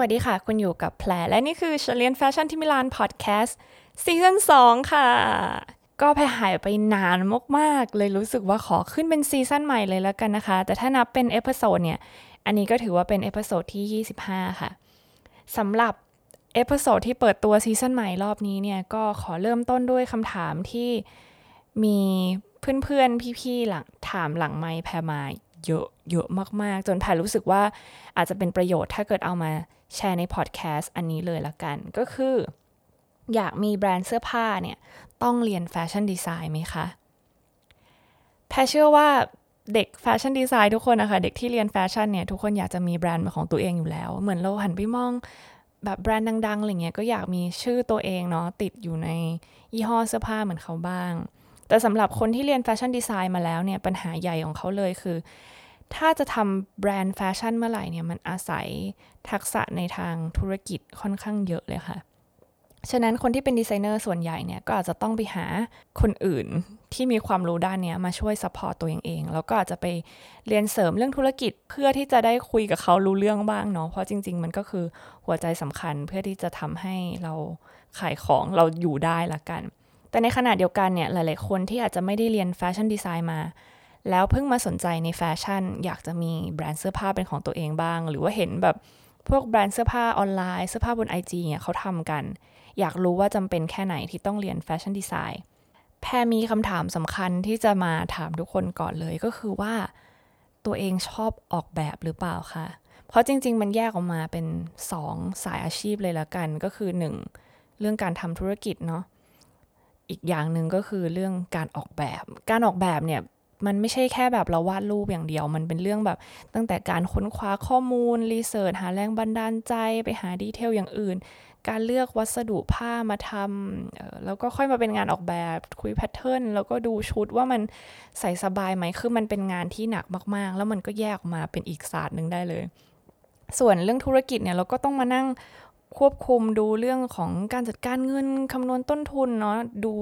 สวัสดีค่ะ คุณอยู่กับแพรและนี่คือฉันเรียนแฟชั่นที่มิลานพอดแคสต์ซีซั่น2ค่ะ ก็แพรหายไปนานมากๆ เลยรู้สึกว่าขอขึ้นเป็นซีซั่นใหม่เลยแล้วกันนะคะ แต่ถ้านับเป็น episode เนี่ย อันนี้ก็ถือว่าเป็น episode ที่ 25 ค่ะสำหรับ episode ที่เปิดตัวซีซั่นใหม่รอบนี้เนี่ย ก็ขอเริ่มต้นด้วยคำถามที่มีเพื่อนๆ พี่ๆหลังถามหลังไมค์แพรมา เยอะเยอะมาก ๆ จนแพรรู้สึกว่าอาจจะเป็นประโยชน์ถ้าเกิดเอามาแชร์ในพอดแคสต์อันนี้เลยละกัน ก็คือ อยากมีแบรนด์เสื้อผ้าเนี่ย ต้องเรียนแฟชั่นดีไซน์ไหมคะ แพรเชื่อว่าเด็กแฟชั่นดีไซน์ทุกคนนะคะเด็กที่เรียนแฟชั่นเนี่ย ทุกคนอยากจะมีแบรนด์ของตัวเองอยู่แล้ว เหมือนเราหันไปมองแบบแบรนด์ดังๆอะไรเงี้ยก็อยากมีชื่อตัวเองเนาะติดอยู่ในยี่ห้อเสื้อผ้าเหมือนเขาบ้าง แต่สำหรับคนที่เรียนแฟชั่นดีไซน์มาแล้วเนี่ยปัญหาใหญ่ของเขาเลยคือ ถ้าจะทำแบรนด์แฟชั่นเมื่อไหร่เนี่ยมันอาศัยทักษะในทางธุรกิจค่อนข้างเยอะเลยค่ะ ฉะนั้นคนที่เป็นดีไซเนอร์ส่วนใหญ่เนี่ยก็อาจจะต้องไปหาคนอื่นที่มีความรู้ด้านนี้มาช่วย support ตัวเองเอง แล้วก็อาจจะไปเรียนเสริมเรื่องธุรกิจเพื่อที่จะได้คุยกับเขารู้เรื่องบ้างเนาะเพราะจริง ๆ มันก็คือหัวใจสำคัญเพื่อที่จะทำให้เราขายของเราอยู่ได้ละกัน แต่ในขณะเดียวกันเนี่ยหลาย ๆ คนที่อาจจะไม่ได้เรียนแฟชั่นดีไซน์มา แล้วเพิ่งมาสนใจในแฟชั่น อยากจะมีแบรนด์เสื้อผ้าเป็นของตัวเองบ้าง หรือว่าเห็นแบบพวกแบรนด์เสื้อผ้าออนไลน์เสื้อผ้าบน IG เนี่ยเขาทำกัน อยากรู้ว่าจำเป็นแค่ไหนที่ต้องเรียนแฟชั่นดีไซน์แพรมีคำถามสำคัญที่จะมาถามทุกคนก่อนเลยก็คือว่า ตัวเองชอบออกแบบหรือเปล่าคะเพราะจริง ๆ มันแยกออกมาเป็น 2 สายอาชีพเลยละกัน ก็คือ 1 เรื่องการทำธุรกิจเนาะ อีกอย่างหนึ่งก็คือเรื่องการออกแบบ การออกแบบเนี่ยมันไม่ใช่แค่แบบเราวาดรูปอย่างเดียว มันเป็นเรื่องแบบตั้งแต่การค้นคว้าข้อมูล research หาแรงบันดาลใจไปหา detail อย่างอื่น การเลือกวัสดุผ้ามาทำแล้วก็ค่อยมาเป็นงานออกแบบคุย pattern แล้วก็ดูชุดว่ามันใส่สบายไหมคือมันเป็นงานที่หนักมาก ๆ แล้วมันก็แยกออกมาเป็นอีกศาสตร์หนึ่งได้เลย ส่วนเรื่องธุรกิจเนี่ยเราก็ต้องมานั่ง ควบคุมดูเรื่องของการจัดการเงินคำนวณต้นทุนเนาะดู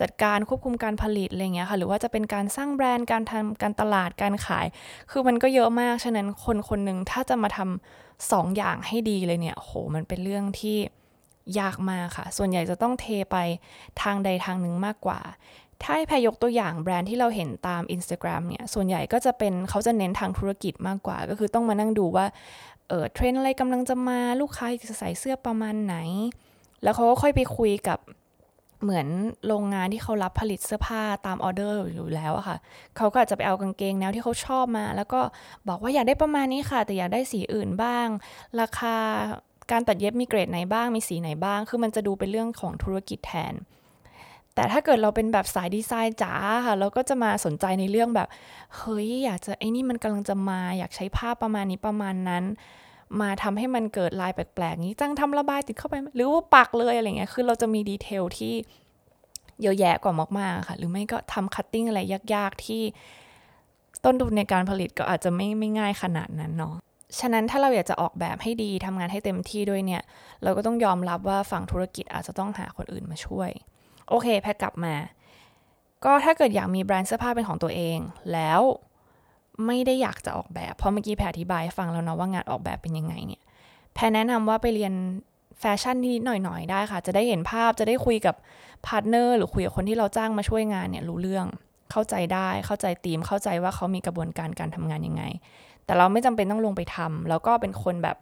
จัดการควบคุมการผลิตอะไรเงี้ยค่ะหรือว่าจะเป็นการสร้างแบรนด์การทำการตลาดการขาย คือมันก็เยอะมากฉะนั้นคนคนหนึ่งถ้าจะมาทำสองอย่างให้ดีเลยเนี่ยโหมันเป็นเรื่องที่ยากมากค่ะ ส่วนใหญ่จะต้องเทไปทางใดทางหนึ่งมากกว่า ถ้าให้พยกตัวอย่างแบรนด์ที่เราเห็นตาม Instagram เนี่ย ส่วนใหญ่ก็จะเป็นเขาจะเน้นทางธุรกิจมากกว่า ก็คือต้องมานั่งดูว่า เออเทรนอะไรกำลังจะมาลูกค้าจะใส่เสื้อประมาณไหน แล้วเขาก็ค่อยไปคุยกับเหมือนโรงงานที่เขารับผลิตเสื้อผ้าตามออเดอร์อยู่แล้วอะค่ะ เขาก็อาจจะไปเอากางเกงแนวที่เขาชอบมา แล้วก็บอกว่าอยากได้ประมาณนี้ค่ะ แต่อยากได้สีอื่นบ้าง ราคาการตัดเย็บมีเกรดไหนบ้าง มีสีไหนบ้าง คือมันจะดูเป็นเรื่องของธุรกิจแทน แต่ถ้าเกิดเราเป็นแบบสายดีไซน์จ๋าค่ะ เราก็จะมาสนใจในเรื่องแบบ เฮ้ย อยากจะไอ้นี่มันกำลังจะมา อยากใช้ผ้าประมาณนี้ประมาณนั้น มาทำให้มันเกิดลายแปลกๆนี้จังทำระบายติดเข้าไป หรือว่าปักเลยอะไรเงี้ย คือเราจะมี detail ที่เยอะแยะกว่ามากๆค่ะ หรือไม่ก็ทำ cutting อะไรยาก ๆ ที่ต้นทุนในการผลิตก็อาจจะไม่ไม่ง่ายขนาดนั้นเนาะ ฉะนั้นถ้าเราอยากจะออกแบบให้ดีทำงานให้เต็มที่ด้วยเนี่ย เราก็ต้องยอมรับว่าฝั่งธุรกิจอาจจะต้องหาคนอื่นมาช่วย โอเค แพรกลับมา ก็ถ้าเกิดอยากมีแบรนด์เสื้อผ้าเป็นของตัวเอง แล้วไม่ได้อยากจะออกแบบ เพราะเมื่อกี้แพรอธิบายฟังแล้วเนาะว่างานออกแบบเป็นยังไงเนี่ย แพรแนะนำว่าไปเรียนแฟชั่นนิดหน่อยๆ ได้ค่ะ จะได้เห็นภาพจะได้คุยกับ partner หรือคุยกับคนที่เราจ้างมาช่วยงานเนี่ยรู้เรื่อง เข้าใจได้เข้าใจตีมเข้าใจว่าเขามีกระบวนการการทำงานยังไง แต่เราไม่จำเป็นต้องลงไปทำแล้วก็เป็นคนแบบ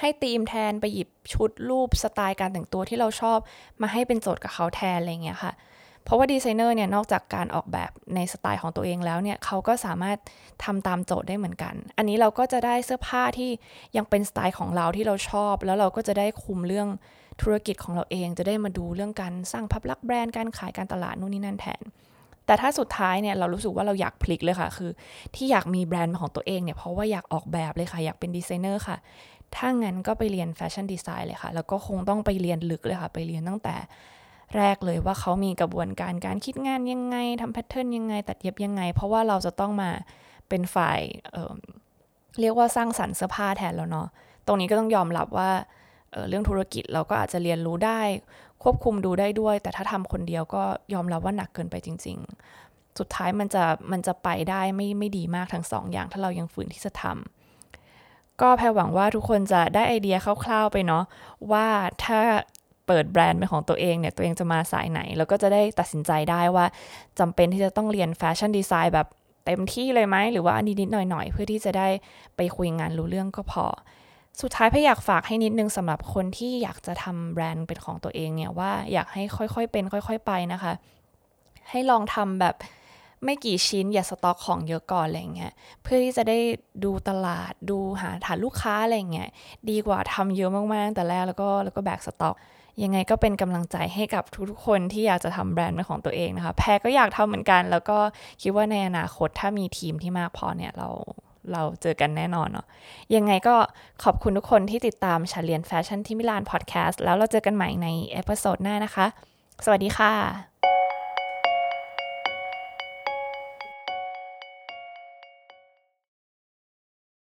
ให้ตีมแทนไปหยิบชุดรูปสไตล์การแต่งตัวที่เราชอบ มาให้เป็นโจทย์กับเขาแทนอะไรเงี้ยค่ะ เพราะว่าดีไซเนอร์เนี่ยนอกจากการออกแบบในสไตล์ของตัวเองแล้วเนี่ยเขาก็สามารถทำตามโจทย์ได้เหมือนกัน อันนี้เราก็จะได้เสื้อผ้าที่ยังเป็นสไตล์ของเราที่เราชอบ แล้วเราก็จะได้คุมเรื่องธุรกิจของเราเอง จะได้มาดูเรื่องการสร้างภาพลักษณ์แบรนด์การขายการตลาดนู่นนี่นั่นแทน แต่ถ้าสุดท้ายเนี่ยเรารู้สึกว่าเราอยากพลิกเลยค่ะ คือ ที่อยากมีแบรนด์ของตัวเองเนี่ยเพราะว่าอยากออกแบบเลยค่ะ อยากเป็นดีไซเนอร์ค่ะ ถ้างั้นก็ไปเรียนแฟชั่นดีไซน์เลยค่ะ แล้วก็คงต้องไปเรียนลึกเลยค่ะ ไปเรียนตั้งแต่แรกเลยว่าเขามีกระบวนการการคิดงานยังไงทำ pattern ยังไง ตัดเย็บยังไง เพราะว่าเราจะต้องมาเป็นฝ่ายเรียกว่าสร้างสรรค์เสื้อผ้าแทนแล้วเนาะตรงนี้ก็ต้องยอมรับว่าเรื่องธุรกิจเราก็อาจจะเรียนรู้ได้ ควบคุมดูได้ด้วย แต่ถ้าทำคนเดียวก็ยอมรับว่าหนักเกินไปจริง ๆ สุดท้ายมันจะมันจะไปได้ไม่ไม่ดีมากทั้งสองอย่าง ถ้าเรายังฝืนที่จะทำก็แพรหวังว่าทุกคนจะได้ไอเดียคร่าวๆไปเนาะว่าถ้าเปิดแบรนด์เป็นของตัวเองเนี่ย ตัวเองจะมาสายไหน แล้วก็จะได้ตัดสินใจได้ว่าจำเป็นที่จะต้องเรียนแฟชั่นดีไซน์แบบเต็มที่เลยไหม หรือว่านิดๆหน่อยๆ เพื่อที่จะได้ไปคุยงานรู้เรื่องก็พอ สุดท้ายพี่อยากฝากให้นิดนึงสำหรับคนที่อยากจะทำแบรนด์เป็นของตัวเองเนี่ยว่าอยากให้ค่อยๆเป็น ค่อย ๆ ไปนะคะ ให้ลองทำแบบไม่กี่ชิ้นอย่าสต็อกของเยอะก่อนอะไรเงี้ยเพื่อที่จะได้ดูตลาดดูหาฐานลูกค้าอะไรเงี้ยดีกว่าทำเยอะมากๆ แต่แรกแล้วก็แล้วก็แบกสต็อกยังไงก็เป็นกำลังใจให้กับทุกๆ คนที่อยากจะทำแบรนด์เป็นของตัวเองนะคะ แพรก็อยากทำเหมือนกัน แล้วก็คิดว่าในอนาคตถ้ามีทีมที่มากพอเนี่ยเรา เราเจอกันแน่นอนเนาะยังไงก็ขอบคุณทุกคนที่ติดตามฉันเรียนแฟชั่นที่มิลานพอดแคสต์แล้วเราเจอกันใหม่ใน episode หน้านะคะ สวัสดีค่ะ